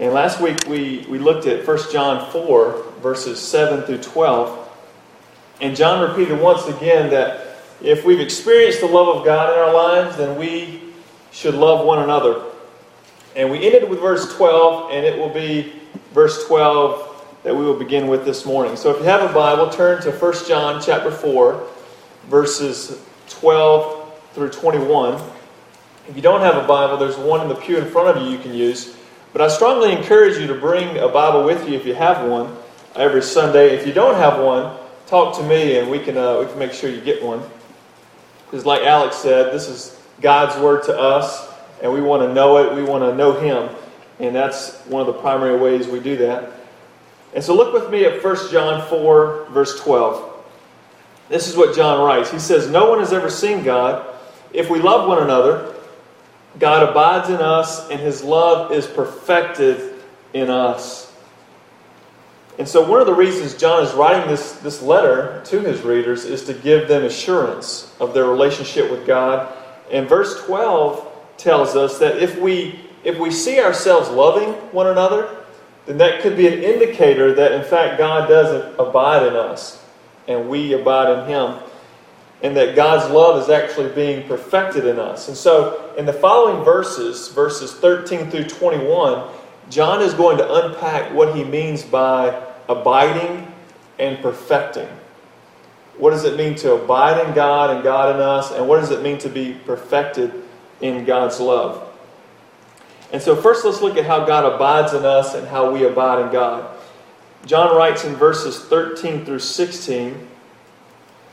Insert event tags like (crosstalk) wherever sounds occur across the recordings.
And last week we, we looked at 1 John 4, verses 7 through 12. And John repeated once again that if we've experienced the love of God in our lives, then we should love one another. And we ended with verse 12, and it will be verse 12 that we will begin with this morning. So if you have a Bible, turn to 1 John chapter 4, verses 12 through 21. If you don't have a Bible, there's one in the pew in front of you you can use. But I strongly encourage you to bring a Bible with you if you have one every Sunday. If you don't have one, talk to me and we can, uh, we can make sure you get one. Because, like Alex said, this is God's Word to us, and we want to know it. We want to know Him. And that's one of the primary ways we do that. And so, look with me at 1 John 4, verse 12. This is what John writes. He says, No one has ever seen God. If we love one another, God abides in us, and his love is perfected in us. And so, one of the reasons John is writing this, this letter to his readers is to give them assurance of their relationship with God. And verse 12 tells us that if we, if we see ourselves loving one another, then that could be an indicator that, in fact, God doesn't abide in us and we abide in Him. And that God's love is actually being perfected in us. And so, in the following verses, verses 13 through 21, John is going to unpack what he means by abiding and perfecting. What does it mean to abide in God and God in us? And what does it mean to be perfected in God's love? And so, first, let's look at how God abides in us and how we abide in God. John writes in verses 13 through 16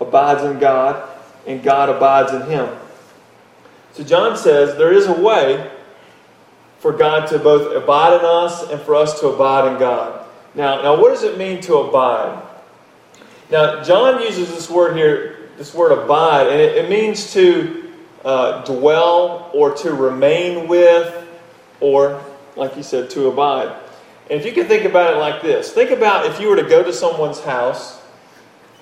abides in God, and God abides in him. So John says there is a way for God to both abide in us and for us to abide in God. Now, now what does it mean to abide? Now, John uses this word here, this word abide, and it, it means to uh, dwell or to remain with or, like you said, to abide. And if you can think about it like this think about if you were to go to someone's house,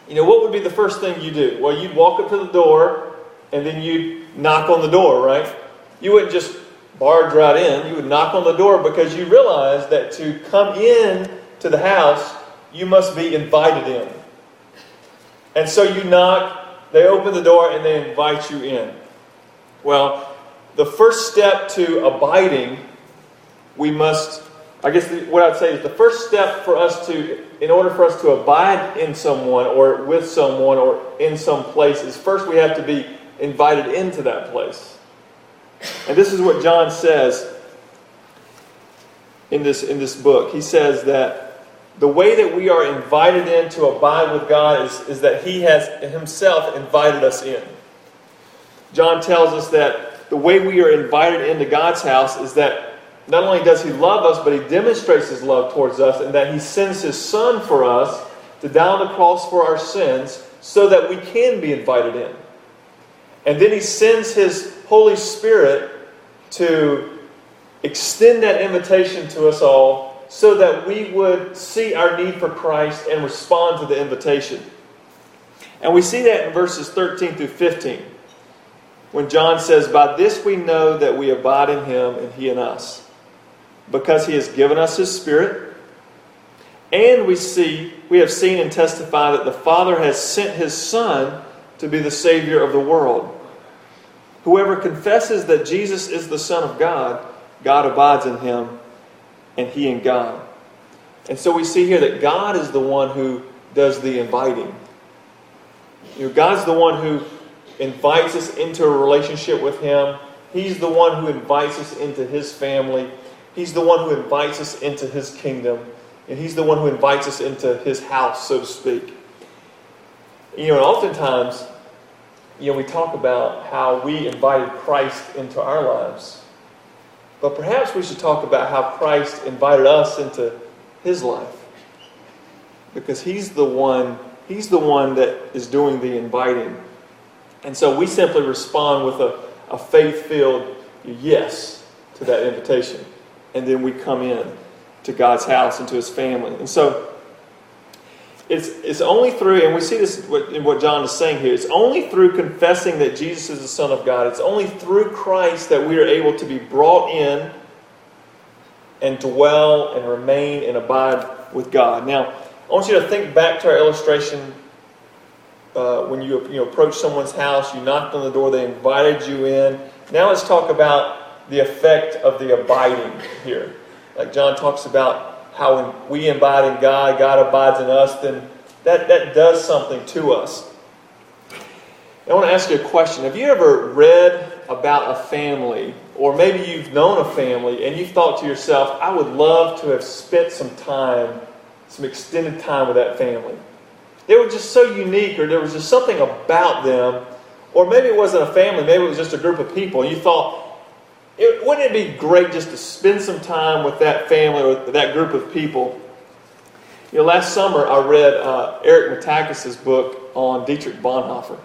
you know, what would be the first thing you do? Well, you'd walk up to the door and then you'd knock on the door, right? You wouldn't just barge right in. You would knock on the door because you realize that to come in to the house, you must be invited in. And so you knock, they open the door, and they invite you in. Well, the first step to abiding, we must, I guess what I'd say is the first step for us to, in order for us to abide in someone or with someone or in some place, is first we have to be invited into that place. And this is what John says in this, in this book. He says that the way that we are invited in to abide with God is, is that He has Himself invited us in. John tells us that the way we are invited into God's house is that not only does He love us, but He demonstrates His love towards us, and that He sends His Son for us to die on the cross for our sins so that we can be invited in. And then He sends His Holy Spirit to extend that invitation to us all so that we would see our need for Christ and respond to the invitation. And we see that in verses 13 through 15 when John says, By this we know that we abide in him and he in us, because he has given us his Spirit. And we see, we have seen and testified that the Father has sent his Son to be the Savior of the world. Whoever confesses that Jesus is the Son of God, God abides in him and he in God. And so we see here that God is the one who does the inviting. You know, God's the one who invites us into a relationship with Him. He's the one who invites us into His family. He's the one who invites us into His kingdom. And He's the one who invites us into His house, so to speak. You know, and oftentimes, you know, we talk about how we invited Christ into our lives. but perhaps we should talk about how Christ invited us into his life. Because he's the one, he's the one that is doing the inviting. And so we simply respond with a, a faith filled yes to that invitation. And then we come in to God's house and to his family. And so it's, it's only through, and we see this in what John is saying here, it's only through confessing that Jesus is the Son of God, it's only through Christ that we are able to be brought in and dwell and remain and abide with God. Now, I want you to think back to our illustration uh, when you, you know, approach someone's house, you knocked on the door, they invited you in. Now let's talk about the effect of the abiding here. Like John talks about how when we abide in God, God abides in us, then that, that does something to us. I want to ask you a question. Have you ever read about a family, or maybe you've known a family, and you've thought to yourself, I would love to have spent some time, some extended time with that family? They were just so unique, or there was just something about them, or maybe it wasn't a family, maybe it was just a group of people, you thought, it, wouldn't it be great just to spend some time with that family or that group of people? You know, last summer I read uh, Eric Metaxas's book on Dietrich Bonhoeffer.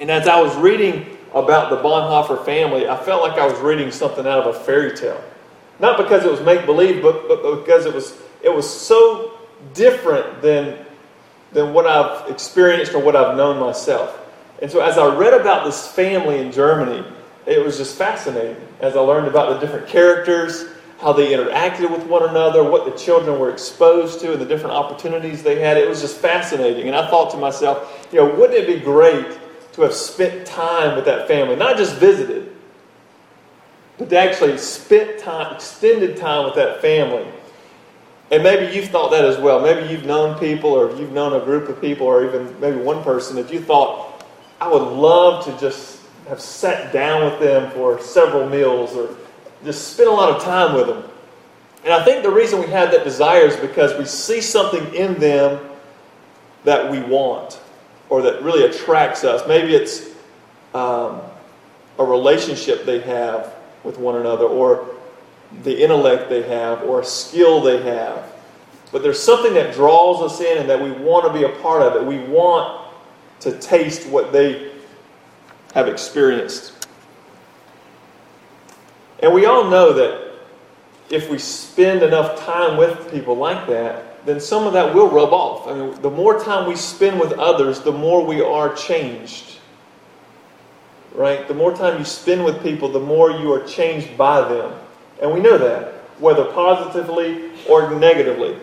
And as I was reading about the Bonhoeffer family, I felt like I was reading something out of a fairy tale. Not because it was make believe, but, but because it was, it was so different than, than what I've experienced or what I've known myself. And so as I read about this family in Germany, it was just fascinating as I learned about the different characters, how they interacted with one another, what the children were exposed to, and the different opportunities they had. It was just fascinating. And I thought to myself, you know, wouldn't it be great to have spent time with that family? Not just visited, but to actually spent time, extended time with that family. And maybe you've thought that as well. Maybe you've known people, or you've known a group of people, or even maybe one person that you thought, I would love to just have sat down with them for several meals or just spent a lot of time with them. And I think the reason we have that desire is because we see something in them that we want or that really attracts us. Maybe it's um, a relationship they have with one another or the intellect they have or a skill they have. But there's something that draws us in and that we want to be a part of it. We want to taste what they have experienced. And we all know that if we spend enough time with people like that, then some of that will rub off. I mean, the more time we spend with others, the more we are changed. Right? The more time you spend with people, the more you are changed by them. And we know that, whether positively or negatively.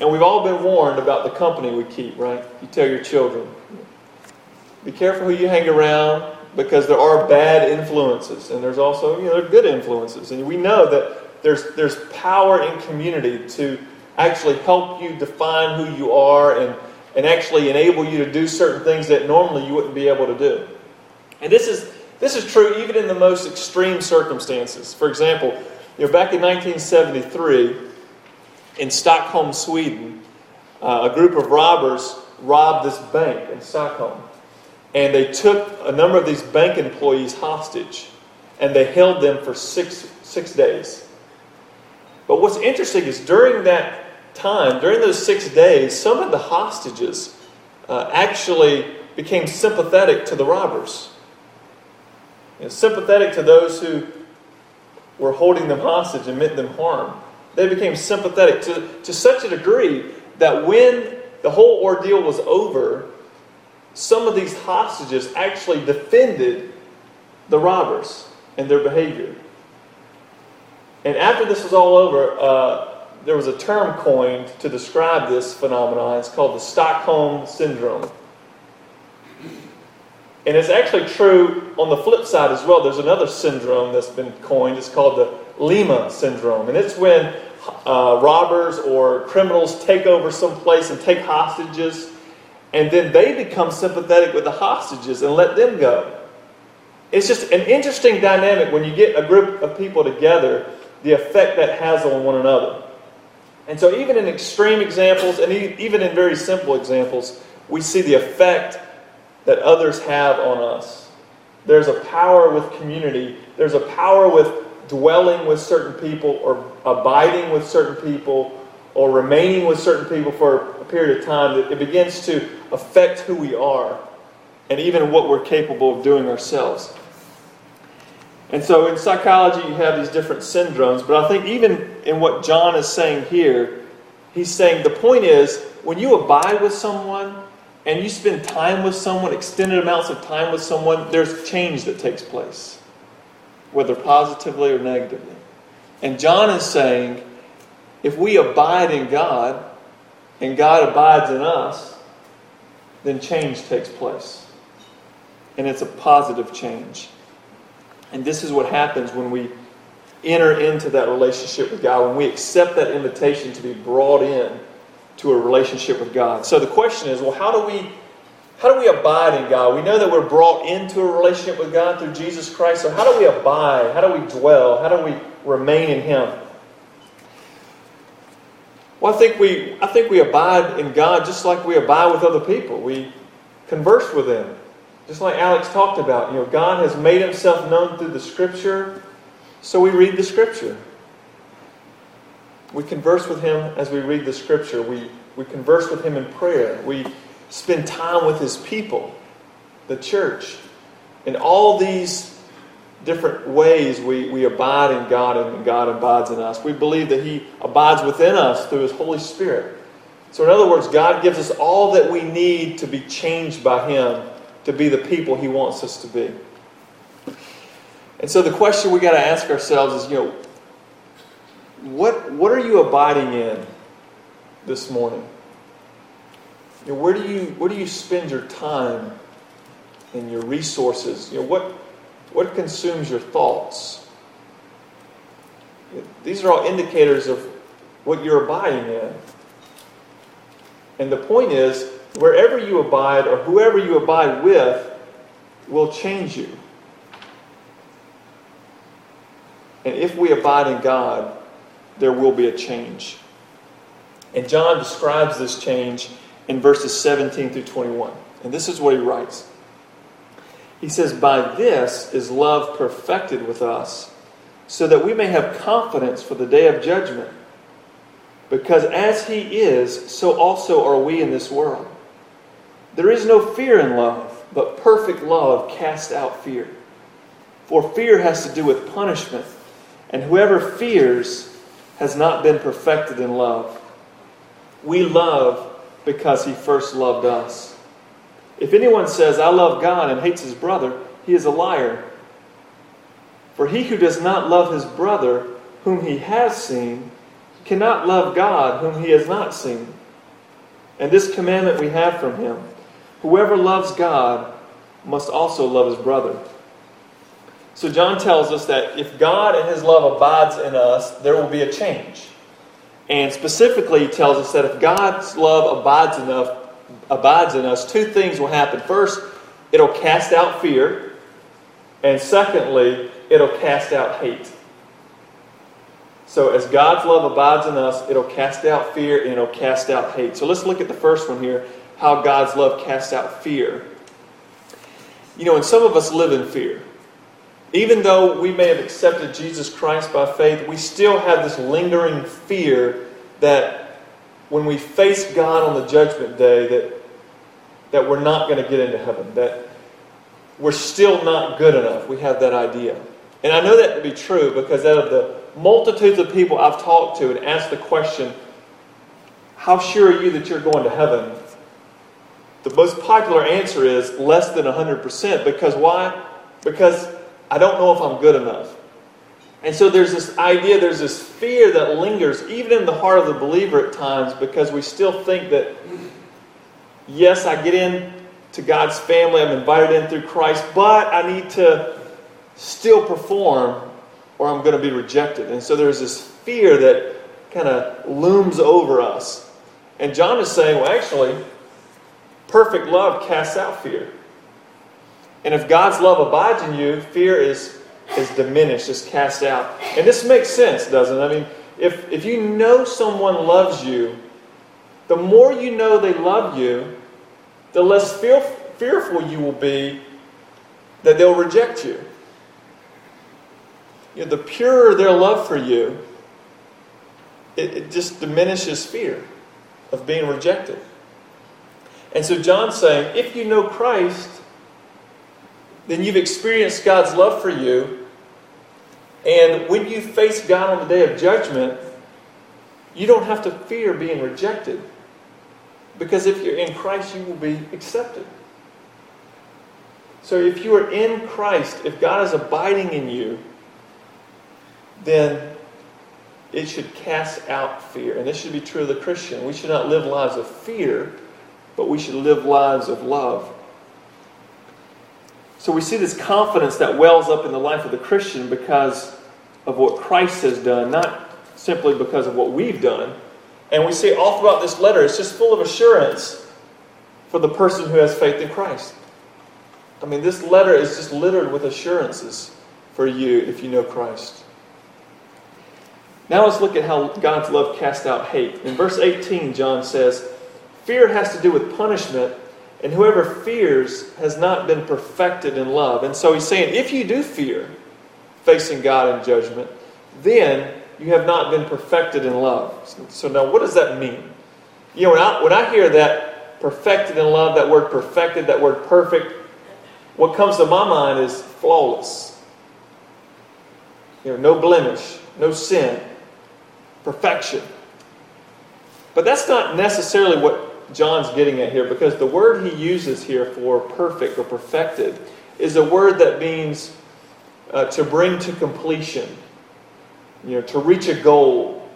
And we've all been warned about the company we keep, right? You tell your children, be careful who you hang around because there are bad influences and there's also you know there are good influences and we know that there's there's power in community to actually help you define who you are and and actually enable you to do certain things that normally you wouldn't be able to do. And this is this is true even in the most extreme circumstances. For example, you know back in 1973 in Stockholm, Sweden, uh, a group of robbers robbed this bank in Stockholm and they took a number of these bank employees hostage and they held them for six, six days. But what's interesting is during that time, during those six days, some of the hostages uh, actually became sympathetic to the robbers. Sympathetic to those who were holding them hostage and meant them harm. They became sympathetic to, to such a degree that when the whole ordeal was over, some of these hostages actually defended the robbers and their behavior. And after this was all over, uh, there was a term coined to describe this phenomenon. It's called the Stockholm Syndrome. And it's actually true on the flip side as well. There's another syndrome that's been coined. It's called the Lima Syndrome. And it's when uh, robbers or criminals take over some place and take hostages and then they become sympathetic with the hostages and let them go. It's just an interesting dynamic when you get a group of people together, the effect that has on one another. And so, even in extreme examples, and even in very simple examples, we see the effect that others have on us. There's a power with community, there's a power with dwelling with certain people or abiding with certain people or remaining with certain people for a period of time, that it begins to affect who we are and even what we're capable of doing ourselves. And so in psychology, you have these different syndromes, but I think even in what John is saying here, he's saying the point is when you abide with someone and you spend time with someone, extended amounts of time with someone, there's change that takes place, whether positively or negatively. And John is saying if we abide in God and God abides in us, then change takes place. And it's a positive change. And this is what happens when we enter into that relationship with God, when we accept that invitation to be brought in to a relationship with God. So the question is, well, how do we how do we abide in God? We know that we're brought into a relationship with God through Jesus Christ. So how do we abide? How do we dwell? How do we remain in Him? Well, I think we I think we abide in God just like we abide with other people. We converse with them. Just like Alex talked about, you know, God has made himself known through the scripture, so we read the scripture. We converse with him as we read the scripture. We, we converse with him in prayer. We spend time with his people, the church. and all these different ways, we, we abide in God and God abides in us. We believe that he abides within us through his Holy Spirit. So, in other words, God gives us all that we need to be changed by him to be the people He wants us to be. And so the question we got to ask ourselves is, you know, what what are you abiding in this morning? You know, where do you where do you spend your time and your resources? You know, what what consumes your thoughts? These are all indicators of what you're abiding in. And the point is, wherever you abide or whoever you abide with will change you. And if we abide in God, there will be a change. And John describes this change in verses 17 through 21. And this is what he writes. He says, By this is love perfected with us, so that we may have confidence for the day of judgment. Because as he is, so also are we in this world. There is no fear in love, but perfect love casts out fear. For fear has to do with punishment, and whoever fears has not been perfected in love. We love because he first loved us. If anyone says, I love God and hates his brother, he is a liar. For he who does not love his brother, whom he has seen, cannot love God, whom he has not seen. And this commandment we have from him Whoever loves God must also love his brother. So John tells us that if God and his love abides in us, there will be a change. And specifically, he tells us that if God's love abides enough, abides in us, two things will happen. First, it'll cast out fear, and secondly, it'll cast out hate. So as God's love abides in us, it'll cast out fear and it'll cast out hate. So let's look at the first one here how God's love casts out fear. You know, and some of us live in fear. Even though we may have accepted Jesus Christ by faith, we still have this lingering fear that when we face God on the judgment day, that, that we're not going to get into heaven, that we're still not good enough. We have that idea. And I know that to be true because out of the multitudes of people I've talked to and asked the question, How sure are you that you're going to heaven? The most popular answer is less than 100% because why? Because I don't know if I'm good enough. And so there's this idea, there's this fear that lingers even in the heart of the believer at times because we still think that, yes, I get in to God's family, I'm invited in through Christ, but I need to still perform or I'm going to be rejected. And so there's this fear that kind of looms over us. And John is saying, well, actually, Perfect love casts out fear. And if God's love abides in you, fear is, is diminished, is cast out. And this makes sense, doesn't it? I mean, if, if you know someone loves you, the more you know they love you, the less fear, fearful you will be that they'll reject you. you know, the purer their love for you, it, it just diminishes fear of being rejected. And so John's saying, if you know Christ, then you've experienced God's love for you. And when you face God on the day of judgment, you don't have to fear being rejected. Because if you're in Christ, you will be accepted. So if you are in Christ, if God is abiding in you, then it should cast out fear. And this should be true of the Christian. We should not live lives of fear, but we should live lives of love. So we see this confidence that wells up in the life of the Christian because of what Christ has done, not simply because of what we've done. And we see all throughout this letter, it's just full of assurance for the person who has faith in Christ. I mean, this letter is just littered with assurances for you if you know Christ. Now let's look at how God's love casts out hate. In verse 18, John says, Fear has to do with punishment, and whoever fears has not been perfected in love. And so he's saying, if you do fear facing God in judgment, then you have not been perfected in love. So now, what does that mean? You know, when I, when I hear that perfected in love, that word perfected, that word perfect, what comes to my mind is flawless. You know, no blemish, no sin, perfection. But that's not necessarily what John's getting at here because the word he uses here for perfect or perfected is a word that means uh, to bring to completion, you know, to reach a goal,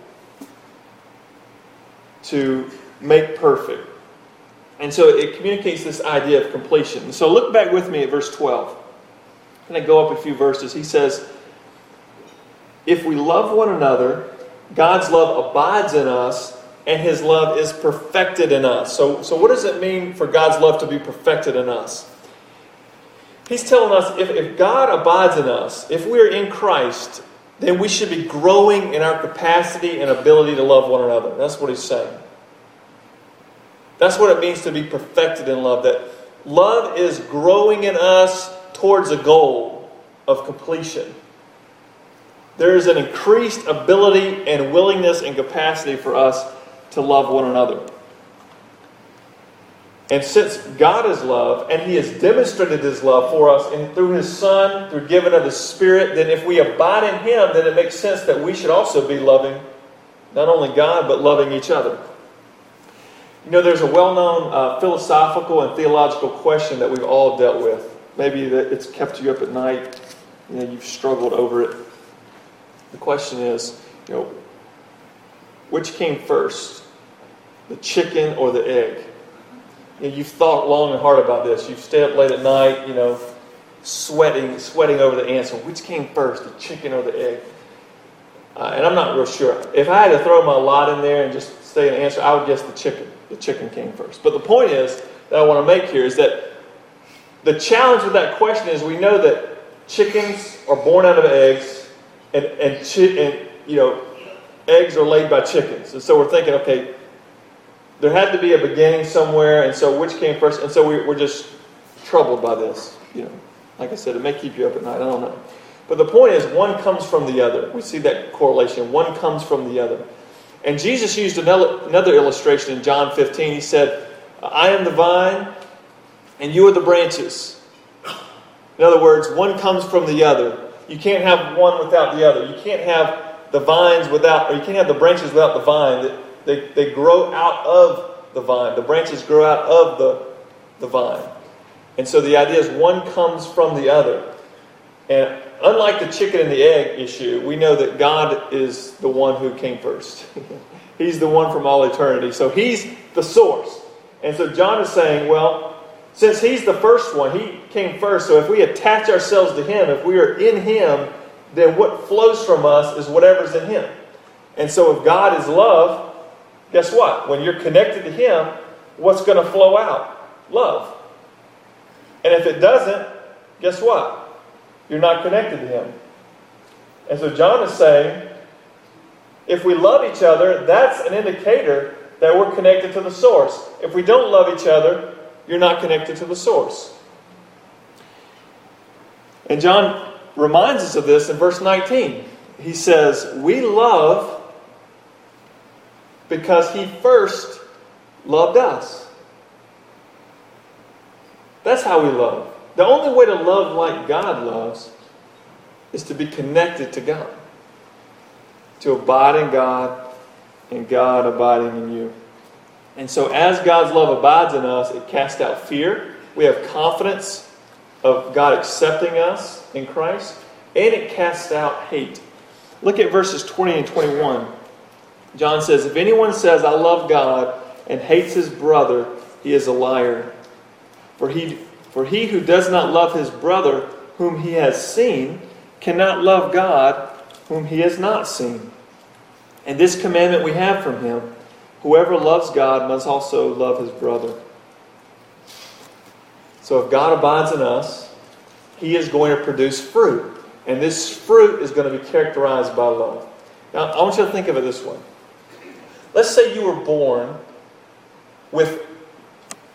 to make perfect. And so it communicates this idea of completion. So look back with me at verse 12. I'm going to go up a few verses. He says, If we love one another, God's love abides in us, and his love is perfected in us. So, so what does it mean for God's love to be perfected in us? He's telling us if, if God abides in us, if we're in Christ, then we should be growing in our capacity and ability to love one another. That's what he's saying. That's what it means to be perfected in love. That love is growing in us towards a goal of completion. There is an increased ability and willingness and capacity for us to love one another. And since God is love, and He has demonstrated His love for us and through His Son, through giving of His Spirit, then if we abide in Him, then it makes sense that we should also be loving not only God, but loving each other. You know, there's a well known uh, philosophical and theological question that we've all dealt with. Maybe that it's kept you up at night, you know, you've struggled over it. The question is, you know, which came first, the chicken or the egg? You know, you've thought long and hard about this. You've stayed up late at night, you know, sweating, sweating over the answer. Which came first, the chicken or the egg? Uh, and I'm not real sure. If I had to throw my lot in there and just say an answer, I would guess the chicken the chicken came first. But the point is that I want to make here is that the challenge with that question is we know that chickens are born out of eggs, and and, chi- and you know eggs are laid by chickens. And so we're thinking, okay, there had to be a beginning somewhere, and so which came first? And so we, we're just troubled by this. You know, like I said, it may keep you up at night. I don't know. But the point is, one comes from the other. We see that correlation. One comes from the other. And Jesus used another illustration in John 15. He said, I am the vine, and you are the branches. In other words, one comes from the other. You can't have one without the other. You can't have the vines without, or you can't have the branches without the vine. They, they grow out of the vine. The branches grow out of the, the vine. And so the idea is one comes from the other. And unlike the chicken and the egg issue, we know that God is the one who came first. (laughs) he's the one from all eternity. So he's the source. And so John is saying, well, since he's the first one, he came first. So if we attach ourselves to him, if we are in him, then what flows from us is whatever's in him. And so if God is love, guess what? When you're connected to him, what's going to flow out? Love. And if it doesn't, guess what? You're not connected to Him. And so John is saying, if we love each other, that's an indicator that we're connected to the source. If we don't love each other, you're not connected to the source. And John reminds us of this in verse 19. He says, We love because he first loved us. That's how we love. The only way to love like God loves is to be connected to God, to abide in God, and God abiding in you. And so, as God's love abides in us, it casts out fear. We have confidence of God accepting us in Christ, and it casts out hate. Look at verses 20 and 21. John says, If anyone says, I love God, and hates his brother, he is a liar. For he, for he who does not love his brother, whom he has seen, cannot love God, whom he has not seen. And this commandment we have from him whoever loves God must also love his brother. So if God abides in us, he is going to produce fruit. And this fruit is going to be characterized by love. Now, I want you to think of it this way. Let's say you were born with,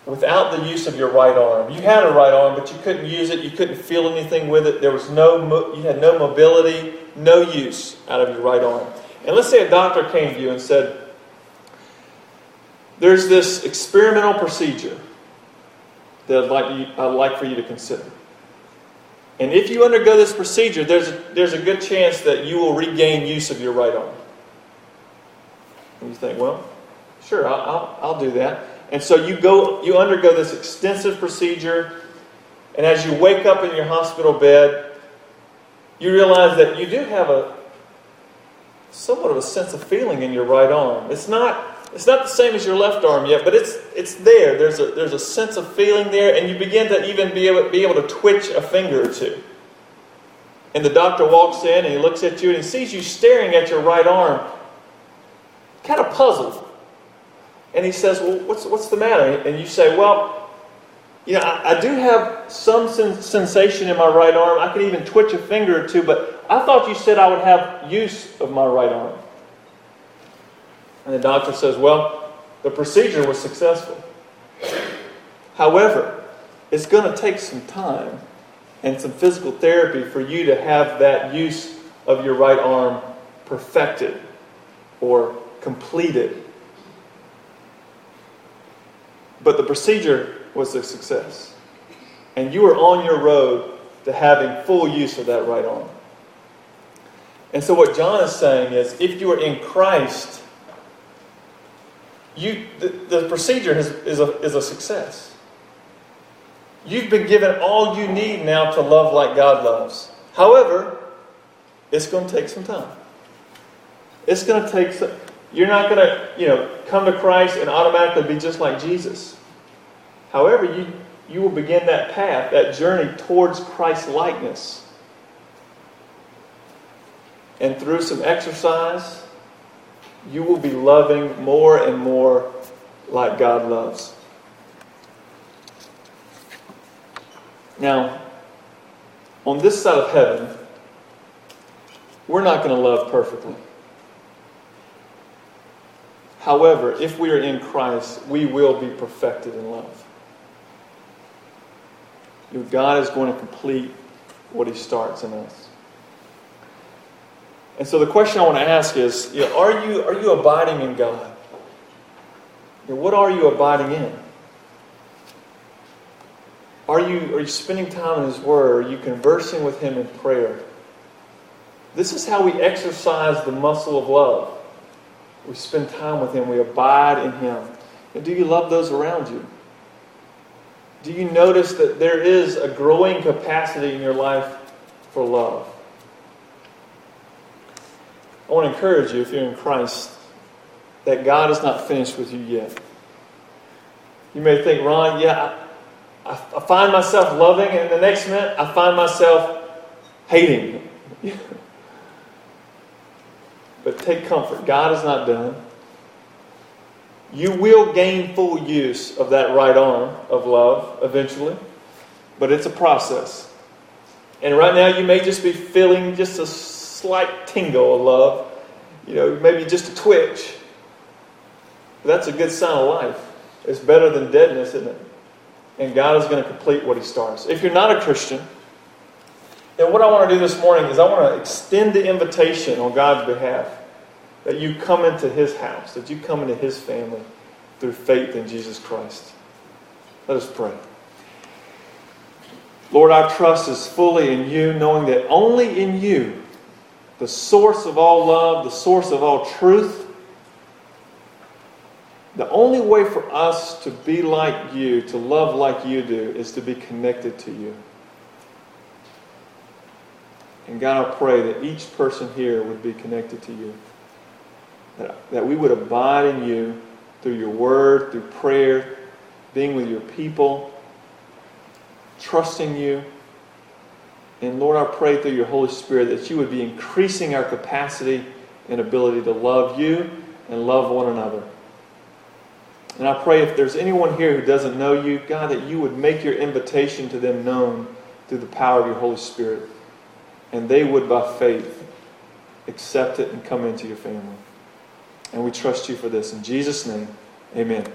without the use of your right arm. You had a right arm, but you couldn't use it. You couldn't feel anything with it. There was no, you had no mobility, no use out of your right arm. And let's say a doctor came to you and said, There's this experimental procedure that I'd like, you, I'd like for you to consider. And if you undergo this procedure, there's a, there's a good chance that you will regain use of your right arm. And you think, well, sure, I'll, I'll, I'll do that. And so you go, you undergo this extensive procedure, and as you wake up in your hospital bed, you realize that you do have a somewhat of a sense of feeling in your right arm. It's not it's not the same as your left arm yet, but it's it's there. There's a there's a sense of feeling there, and you begin to even be able, be able to twitch a finger or two. And the doctor walks in and he looks at you and he sees you staring at your right arm, kind of puzzled. And he says, Well, what's, what's the matter? And you say, Well, you know, I, I do have some sen- sensation in my right arm. I can even twitch a finger or two, but I thought you said I would have use of my right arm. And the doctor says, Well, the procedure was successful. However, it's going to take some time and some physical therapy for you to have that use of your right arm perfected or completed. But the procedure was a success. And you are on your road to having full use of that right arm. And so, what John is saying is if you are in Christ, you, the, the procedure is, is, a, is a success. You've been given all you need now to love like God loves. However, it's going to take some time. It's going to take some, you're not going to, you know, come to Christ and automatically be just like Jesus. However, you, you will begin that path, that journey towards Christ likeness. And through some exercise, you will be loving more and more like God loves. Now, on this side of heaven, we're not going to love perfectly. However, if we are in Christ, we will be perfected in love. God is going to complete what He starts in us. And so the question I want to ask is, you know, are you are you abiding in God? You know, what are you abiding in? Are you are you spending time in His Word? Are you conversing with Him in prayer? This is how we exercise the muscle of love. We spend time with Him. We abide in Him. And do you love those around you? Do you notice that there is a growing capacity in your life for love? I want to encourage you, if you're in Christ, that God is not finished with you yet. You may think, Ron, yeah, I, I find myself loving, and the next minute I find myself hating. (laughs) but take comfort. God is not done. You will gain full use of that right arm of love eventually, but it's a process. And right now, you may just be feeling just a slight tingle of love, you know, maybe just a twitch. But that's a good sign of life. It's better than deadness, isn't it? And God is going to complete what He starts. If you're not a Christian, then what I want to do this morning is I want to extend the invitation on God's behalf that you come into His house, that you come into His family through faith in Jesus Christ. Let us pray. Lord, our trust is fully in you, knowing that only in you, the source of all love, the source of all truth, the only way for us to be like you, to love like you do, is to be connected to you. And God, I pray that each person here would be connected to you. That, that we would abide in you through your word, through prayer, being with your people, trusting you. And Lord, I pray through your Holy Spirit that you would be increasing our capacity and ability to love you and love one another. And I pray if there's anyone here who doesn't know you, God, that you would make your invitation to them known through the power of your Holy Spirit. And they would, by faith, accept it and come into your family. And we trust you for this. In Jesus' name, amen.